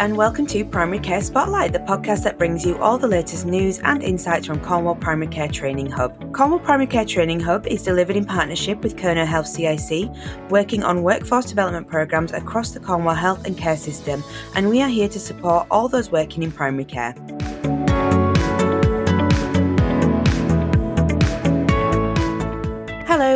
and welcome to Primary Care Spotlight, the podcast that brings you all the latest news and insights from Cornwall Primary Care Training Hub. Cornwall Primary Care Training Hub is delivered in partnership with Kernow Health CIC, working on workforce development programs across the Cornwall health and care system, and we are here to support all those working in primary care.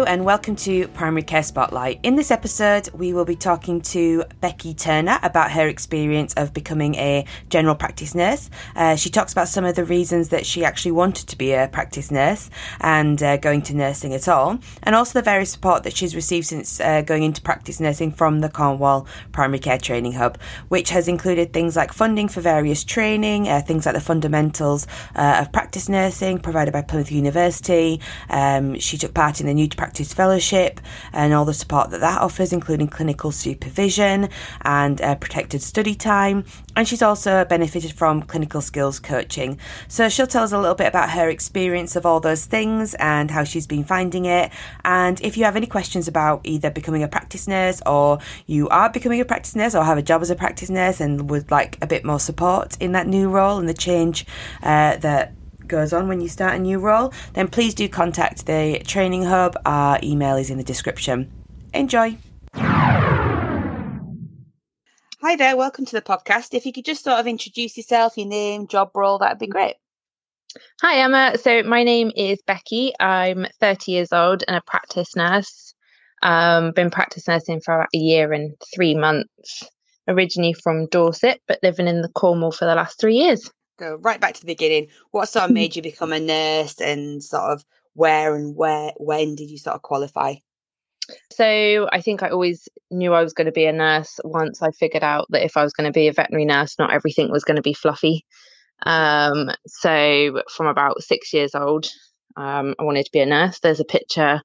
And welcome to Primary Care Spotlight. In this episode, we will be talking to Becky Turner about her experience of becoming a general practice nurse. Uh, she talks about some of the reasons that she actually wanted to be a practice nurse and uh, going to nursing at all, and also the various support that she's received since uh, going into practice nursing from the Cornwall Primary Care Training Hub, which has included things like funding for various training, uh, things like the fundamentals uh, of practice nursing provided by Plymouth University. Um, she took part in the New to Practice Fellowship and all the support that that offers, including clinical supervision and uh, protected study time. And she's also benefited from clinical skills coaching. So she'll tell us a little bit about her experience of all those things and how she's been finding it. And if you have any questions about either becoming a practice nurse or you are becoming a practice nurse or have a job as a practice nurse and would like a bit more support in that new role and the change uh, that goes on when you start a new role, then please do contact the training hub. Our email is in the description. Enjoy. Hi there, welcome to the podcast. If you could just sort of introduce yourself, your name, job role, that'd be great. Hi, Emma. So, my name is Becky. I'm 30 years old and a practice nurse. Um, been practice nursing for about a year and three months. Originally from Dorset, but living in the Cornwall for the last three years go right back to the beginning. What sort of mm. made you become a nurse and sort of where and where when did you sort of qualify? So I think I always knew I was going to be a nurse once I figured out that if I was going to be a veterinary nurse, not everything was going to be fluffy. Um, so from about six years old, um, I wanted to be a nurse. There's a picture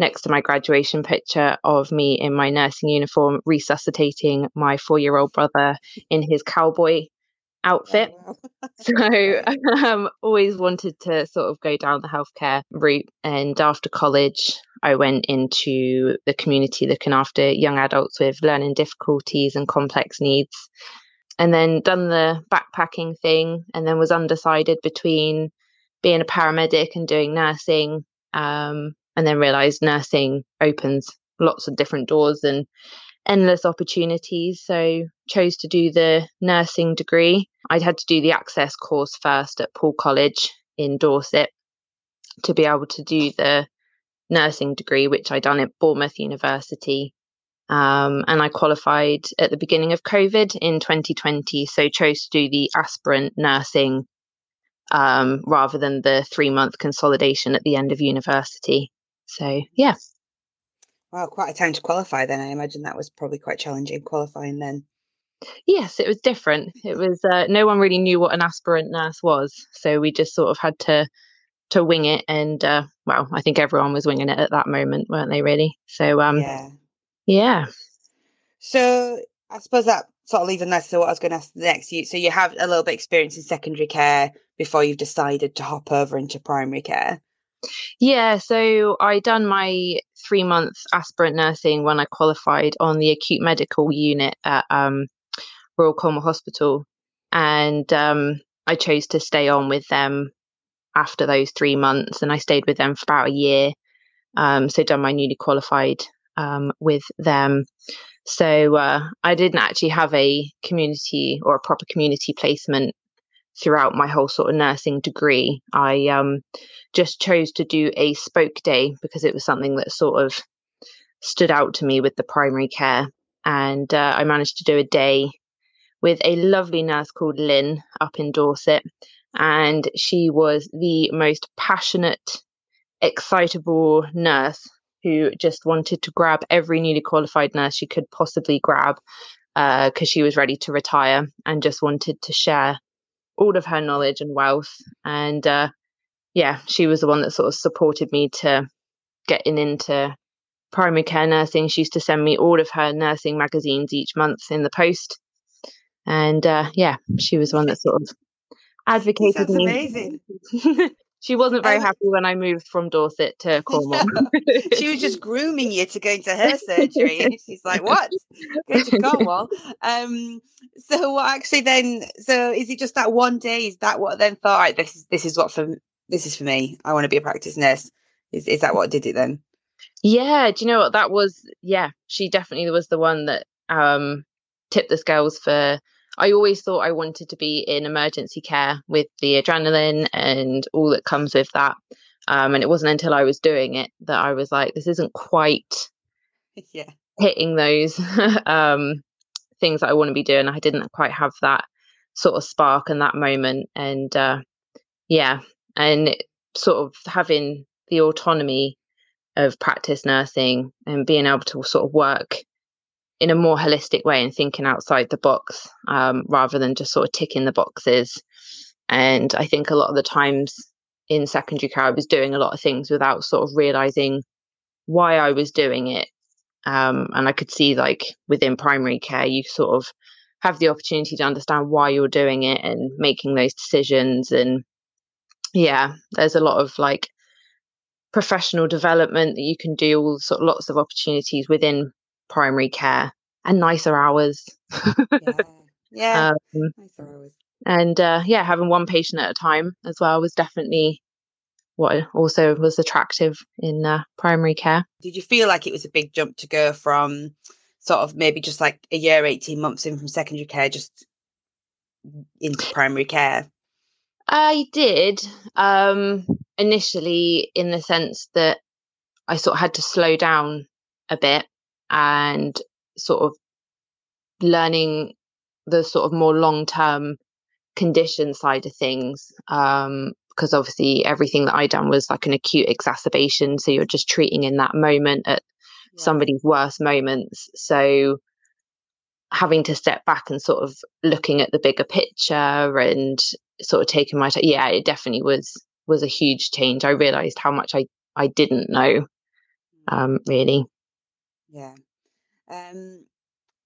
next to my graduation picture of me in my nursing uniform resuscitating my four year old brother in his cowboy outfit. so um, always wanted to sort of go down the healthcare route. And after college, I went into the community looking after young adults with learning difficulties and complex needs. And then done the backpacking thing, and then was undecided between being a paramedic and doing nursing. Um, and then realized nursing opens lots of different doors and endless opportunities. So chose to do the nursing degree. I'd had to do the access course first at Poole College in Dorset to be able to do the nursing degree, which I'd done at Bournemouth University. Um, and I qualified at the beginning of COVID in 2020. So chose to do the aspirant nursing um, rather than the three month consolidation at the end of university. So yeah. Well, quite a time to qualify then. I imagine that was probably quite challenging qualifying then. Yes, it was different. It was uh, no one really knew what an aspirant nurse was, so we just sort of had to to wing it. And uh, well, I think everyone was winging it at that moment, weren't they? Really? So um, yeah, yeah. So I suppose that sort of leads on nicely to what I was going to ask next. You so you have a little bit experience in secondary care before you've decided to hop over into primary care. Yeah, so I done my three month aspirant nursing when I qualified on the acute medical unit at um, Royal Cornwall Hospital, and um, I chose to stay on with them after those three months, and I stayed with them for about a year. Um, so done my newly qualified um, with them. So uh, I didn't actually have a community or a proper community placement throughout my whole sort of nursing degree. I um, just chose to do a spoke day because it was something that sort of stood out to me with the primary care. And uh, I managed to do a day with a lovely nurse called Lynn up in Dorset. And she was the most passionate, excitable nurse who just wanted to grab every newly qualified nurse she could possibly grab because uh, she was ready to retire and just wanted to share all of her knowledge and wealth. And uh, yeah, she was the one that sort of supported me to getting into primary care nursing. She used to send me all of her nursing magazines each month in the post. And uh, yeah, she was one that sort of advocated That's me. amazing. she wasn't very um, happy when I moved from Dorset to Cornwall. she was just grooming you to go into her surgery, and she's like, "What? Go to Cornwall?" Um, so what actually then? So is it just that one day? Is that what then thought? Right, this is this is what for this is for me. I want to be a practice nurse. Is is that what did it then? Yeah, do you know what that was? Yeah, she definitely was the one that um tipped the scales for I always thought I wanted to be in emergency care with the adrenaline and all that comes with that. Um, and it wasn't until I was doing it that I was like, this isn't quite yeah. hitting those um, things that I want to be doing. I didn't quite have that sort of spark and that moment. And uh, yeah, and sort of having the autonomy of practice nursing and being able to sort of work in a more holistic way and thinking outside the box um, rather than just sort of ticking the boxes. And I think a lot of the times in secondary care, I was doing a lot of things without sort of realizing why I was doing it. Um, and I could see, like, within primary care, you sort of have the opportunity to understand why you're doing it and making those decisions. And yeah, there's a lot of like professional development that you can do, all sort of lots of opportunities within primary care and nicer hours. yeah, yeah. Um, nicer hours. And uh, yeah, having one patient at a time as well was definitely what also was attractive in uh, primary care. Did you feel like it was a big jump to go from sort of maybe just like a year, 18 months in from secondary care, just into primary care? I did um, initially, in the sense that I sort of had to slow down a bit and sort of learning the sort of more long term condition side of things. Um, because obviously everything that I done was like an acute exacerbation. So you're just treating in that moment at yeah. somebody's worst moments. So having to step back and sort of looking at the bigger picture and sort of taking my time. Yeah, it definitely was was a huge change. I realized how much I I didn't know, mm. um, really. Yeah. Um,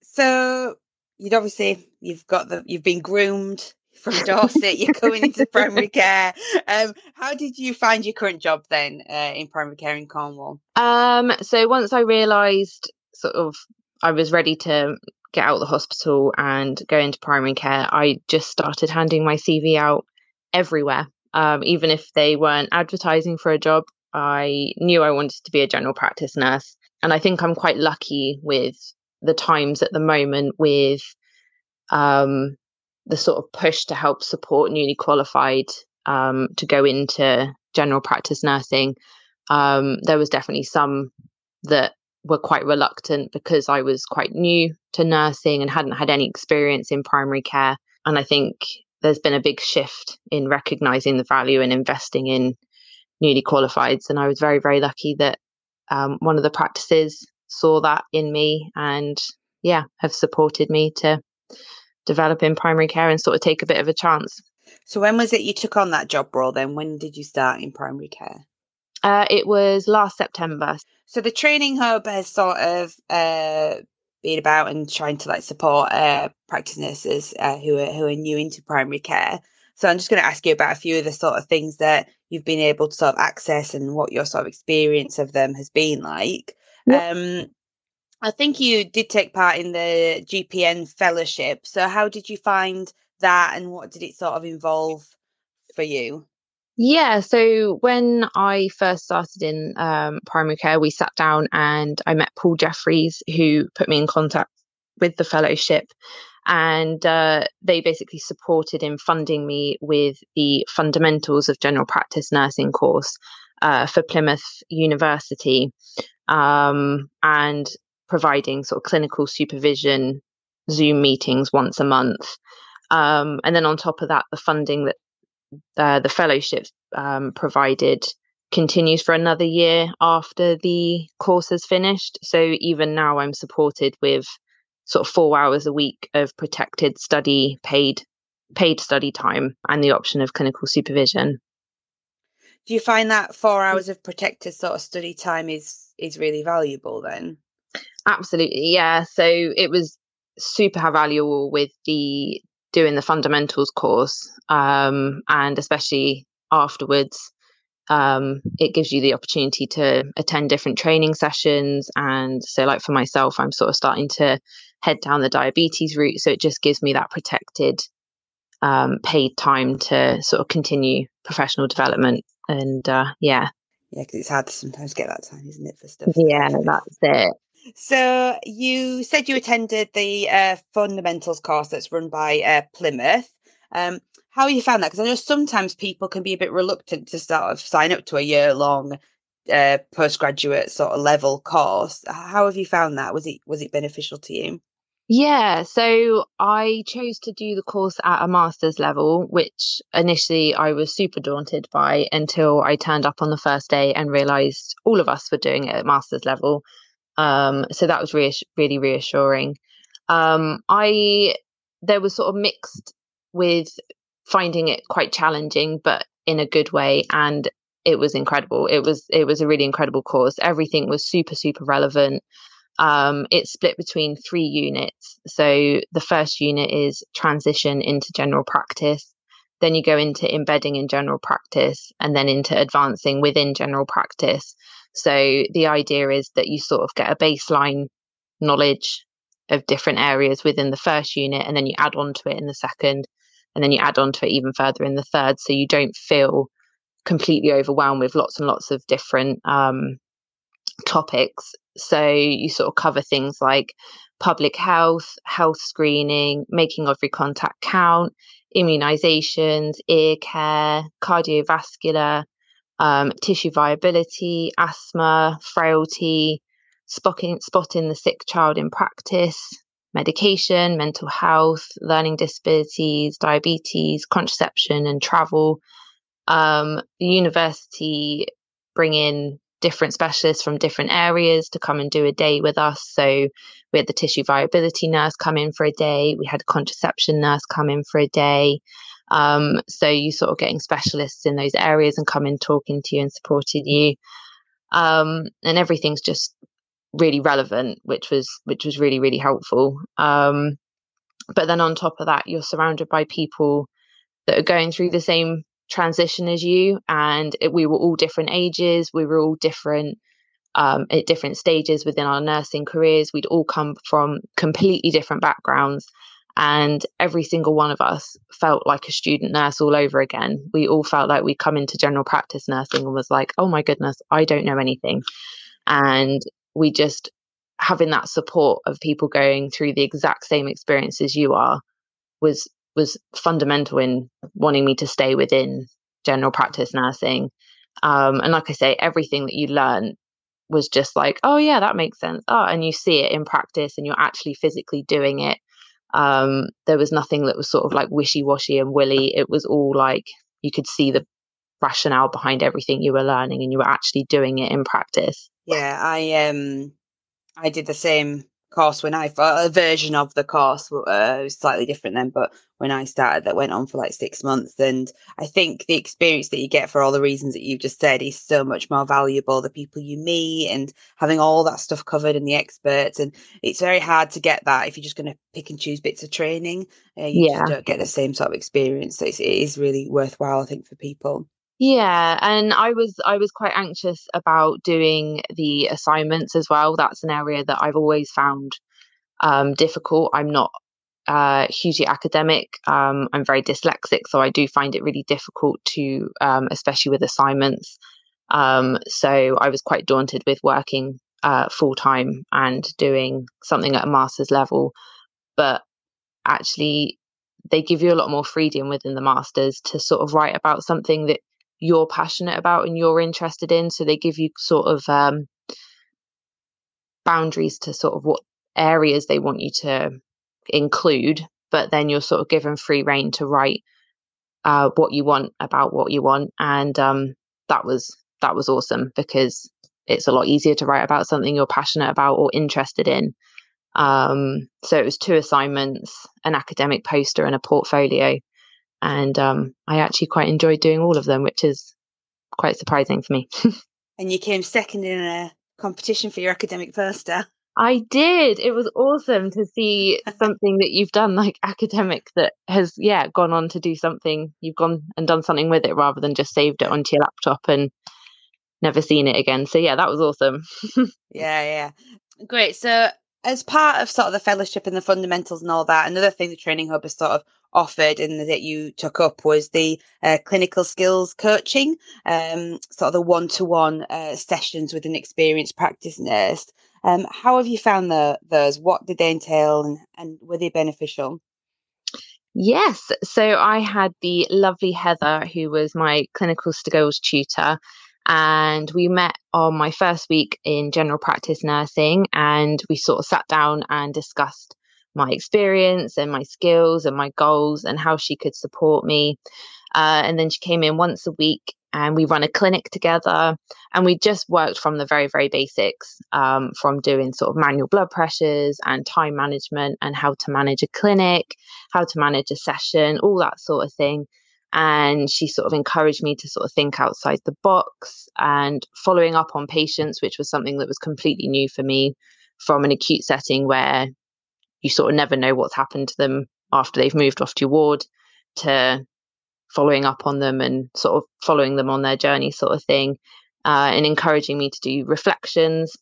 so you'd obviously you've got the you've been groomed from Dorset. you're coming into primary care. Um, how did you find your current job then uh, in primary care in Cornwall? Um, so once I realised sort of I was ready to get out of the hospital and go into primary care, I just started handing my CV out everywhere. Um, even if they weren't advertising for a job, I knew I wanted to be a general practice nurse. And I think I'm quite lucky with the times at the moment with um, the sort of push to help support newly qualified um, to go into general practice nursing. Um, there was definitely some that were quite reluctant because I was quite new to nursing and hadn't had any experience in primary care. And I think there's been a big shift in recognizing the value and investing in newly qualifieds. And I was very, very lucky that um, one of the practices saw that in me and yeah have supported me to develop in primary care and sort of take a bit of a chance. So when was it you took on that job role then? When did you start in primary care? Uh, it was last september. So the training hub has sort of uh, been about and trying to like support uh, practice nurses uh, who are who are new into primary care. So I'm just going to ask you about a few of the sort of things that you've been able to sort of access and what your sort of experience of them has been like. Um, I think you did take part in the GPN fellowship. So how did you find that and what did it sort of involve for you? Yeah, so when I first started in um, primary care, we sat down and I met Paul Jeffries, who put me in contact with the fellowship and uh, they basically supported in funding me with the fundamentals of general practice nursing course uh, for Plymouth University um, and providing sort of clinical supervision Zoom meetings once a month. Um, and then on top of that, the funding that uh, the fellowship um, provided continues for another year after the course has finished. So even now, I'm supported with sort of four hours a week of protected study paid paid study time and the option of clinical supervision. Do you find that four mm. hours of protected sort of study time is is really valuable then? Absolutely yeah. So it was super valuable with the doing the fundamentals course um, and especially afterwards um, it gives you the opportunity to attend different training sessions. And so, like for myself, I'm sort of starting to head down the diabetes route. So it just gives me that protected, um, paid time to sort of continue professional development. And uh, yeah. Yeah, because it's hard to sometimes get that time, isn't it, for stuff? Yeah, that's it. So you said you attended the uh, fundamentals course that's run by uh, Plymouth. Um, how you found that? Because I know sometimes people can be a bit reluctant to sort of sign up to a year long uh, postgraduate sort of level course. How have you found that? Was it was it beneficial to you? Yeah, so I chose to do the course at a master's level, which initially I was super daunted by until I turned up on the first day and realized all of us were doing it at master's level. Um, so that was really reassuring. Um, I there was sort of mixed with finding it quite challenging, but in a good way. And it was incredible. It was it was a really incredible course. Everything was super super relevant. Um, it's split between three units. So the first unit is transition into general practice. Then you go into embedding in general practice, and then into advancing within general practice. So the idea is that you sort of get a baseline knowledge of different areas within the first unit, and then you add on to it in the second, and then you add on to it even further in the third so you don't feel completely overwhelmed with lots and lots of different um, topics. So you sort of cover things like public health health screening making every contact count immunizations ear care cardiovascular um, tissue viability asthma frailty spotting, spotting the sick child in practice medication, mental health, learning disabilities, diabetes, contraception, and travel. Um, the university bring in different specialists from different areas to come and do a day with us. So we had the tissue viability nurse come in for a day, we had a contraception nurse come in for a day. Um, so you sort of getting specialists in those areas and come in talking to you and supporting you. Um, and everything's just really relevant, which was which was really really helpful. Um, but then on top of that, you're surrounded by people that are going through the same transition as you, and it, we were all different ages. We were all different um, at different stages within our nursing careers. We'd all come from completely different backgrounds. And every single one of us felt like a student nurse all over again. We all felt like we'd come into general practice nursing and was like, oh my goodness, I don't know anything. And we just having that support of people going through the exact same experience as you are was was fundamental in wanting me to stay within general practice nursing. Um, and like I say, everything that you learn was just like, oh yeah, that makes sense. Oh, and you see it in practice, and you're actually physically doing it. Um, there was nothing that was sort of like wishy washy and willy. It was all like you could see the rationale behind everything you were learning, and you were actually doing it in practice. Yeah, I um I did the same course when I a version of the course uh, was slightly different then, but when I started, that went on for like six months, and I think the experience that you get for all the reasons that you've just said is so much more valuable. The people you meet and having all that stuff covered and the experts, and it's very hard to get that if you're just going to pick and choose bits of training. Uh, you yeah. just don't get the same sort of experience. So it's, it is really worthwhile, I think, for people. Yeah, and I was I was quite anxious about doing the assignments as well. That's an area that I've always found um, difficult. I'm not uh, hugely academic. Um, I'm very dyslexic, so I do find it really difficult to, um, especially with assignments. Um, so I was quite daunted with working uh, full time and doing something at a master's level. But actually, they give you a lot more freedom within the masters to sort of write about something that you're passionate about and you're interested in. So they give you sort of um, boundaries to sort of what areas they want you to include, but then you're sort of given free reign to write uh, what you want about what you want. And um, that was that was awesome because it's a lot easier to write about something you're passionate about or interested in. Um, so it was two assignments, an academic poster, and a portfolio and um, I actually quite enjoyed doing all of them, which is quite surprising for me. and you came second in a competition for your academic poster. I did. It was awesome to see something that you've done like academic that has, yeah, gone on to do something. You've gone and done something with it rather than just saved it onto your laptop and never seen it again. So, yeah, that was awesome. yeah, yeah. Great. So, as part of sort of the fellowship and the fundamentals and all that, another thing the training hub has sort of offered and that you took up was the uh, clinical skills coaching, um, sort of the one-to-one uh, sessions with an experienced practice nurse. Um, how have you found the, those? What did they entail and, and were they beneficial? Yes. So I had the lovely Heather, who was my clinical skills tutor, and we met on my first week in general practice nursing and we sort of sat down and discussed my experience and my skills and my goals and how she could support me. Uh, and then she came in once a week and we run a clinic together and we just worked from the very very basics um, from doing sort of manual blood pressures and time management and how to manage a clinic how to manage a session all that sort of thing and she sort of encouraged me to sort of think outside the box and following up on patients which was something that was completely new for me from an acute setting where you sort of never know what's happened to them after they've moved off to ward to following up on them and sort of following them on their journey sort of thing uh, and encouraging me to do reflections.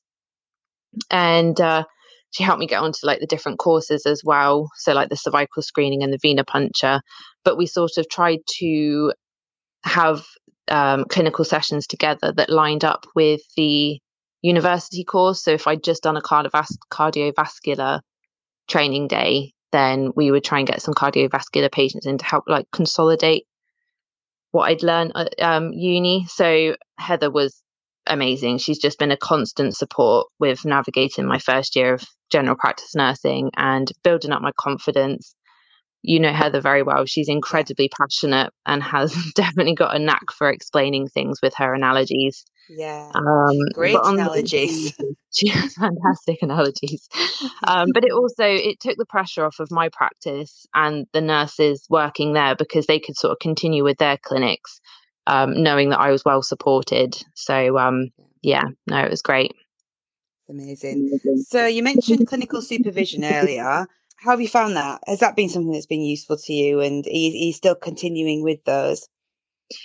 And uh, she helped me get onto like the different courses as well. So like the cervical screening and the venipuncture but we sort of tried to have um, clinical sessions together that lined up with the university course. So if I'd just done a cardiovas- cardiovascular training day, then we would try and get some cardiovascular patients in to help like consolidate what I'd learned at um, uni. So Heather was amazing. She's just been a constant support with navigating my first year of general practice nursing and building up my confidence you know Heather very well. She's incredibly passionate and has definitely got a knack for explaining things with her analogies. Yeah. Um, Great analogies. she has fantastic analogies. Um, but it also it took the pressure off of my practice and the nurses working there because they could sort of continue with their clinics, um, knowing that I was well supported. So um, yeah, no, it was great. Amazing. So you mentioned clinical supervision earlier how have you found that? Has that been something that's been useful to you? And are you, are you still continuing with those?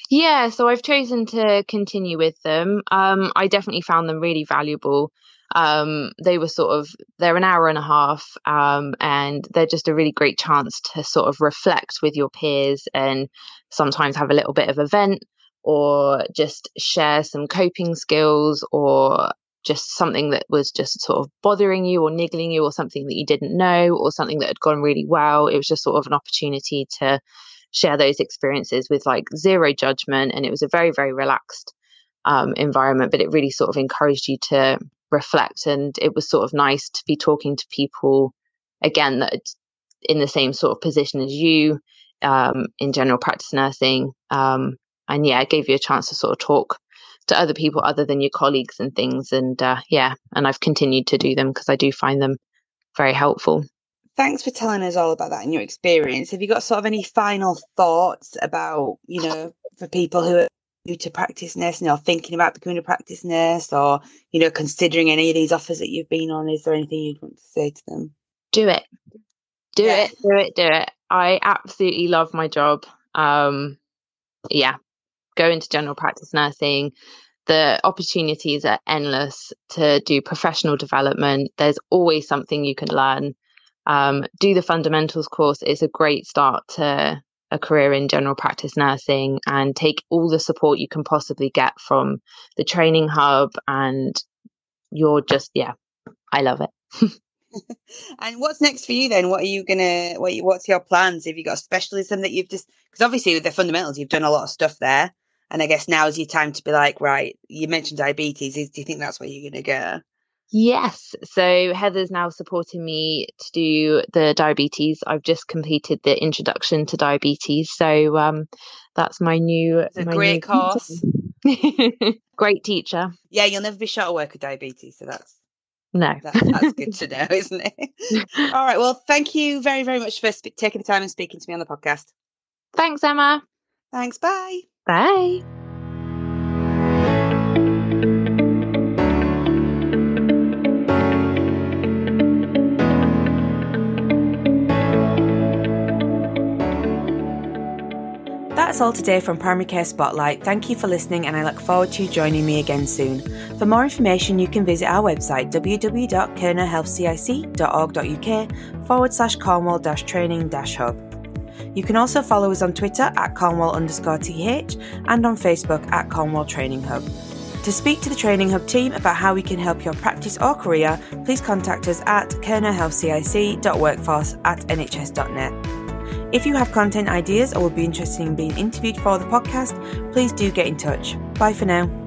Yeah, so I've chosen to continue with them. Um, I definitely found them really valuable. Um, they were sort of they're an hour and a half, um, and they're just a really great chance to sort of reflect with your peers and sometimes have a little bit of a vent or just share some coping skills or just something that was just sort of bothering you or niggling you or something that you didn't know or something that had gone really well. It was just sort of an opportunity to share those experiences with like zero judgment. And it was a very, very relaxed um, environment, but it really sort of encouraged you to reflect. And it was sort of nice to be talking to people again that in the same sort of position as you um, in general practice nursing. Um, and yeah, it gave you a chance to sort of talk to other people other than your colleagues and things. And uh, yeah, and I've continued to do them because I do find them very helpful. Thanks for telling us all about that and your experience. Have you got sort of any final thoughts about, you know, for people who are new to practice nursing or thinking about becoming a practice nurse or, you know, considering any of these offers that you've been on? Is there anything you'd want to say to them? Do it. Do yeah. it. Do it. Do it. I absolutely love my job. Um, yeah, go into general practice nursing, the opportunities are endless to do professional development. There's always something you can learn. Um, do the fundamentals course is a great start to a career in general practice nursing and take all the support you can possibly get from the training hub. And you're just, yeah, I love it. and what's next for you then? What are you gonna? What, what's your plans? Have you got a specialism that you've just? Because obviously with the fundamentals, you've done a lot of stuff there. And I guess now is your time to be like, right, you mentioned diabetes. do you think that's where you're going to go? Yes. So Heather's now supporting me to do the diabetes. I've just completed the introduction to diabetes. So um, that's my new. It's a my great new course. great teacher. Yeah, you'll never be short of work with diabetes. So that's. No. That, that's good to know, isn't it? All right. Well, thank you very, very much for sp- taking the time and speaking to me on the podcast. Thanks, Emma. Thanks. Bye. Bye. That's all today from Primary Care Spotlight. Thank you for listening, and I look forward to you joining me again soon. For more information, you can visit our website www.kernowhealthcic.org.uk forward slash Cornwall training hub. You can also follow us on Twitter at Cornwall underscore TH and on Facebook at Cornwall Training Hub. To speak to the Training Hub team about how we can help your practice or career, please contact us at kernowhealthcic.workforce at nhs.net. If you have content ideas or would be interested in being interviewed for the podcast, please do get in touch. Bye for now.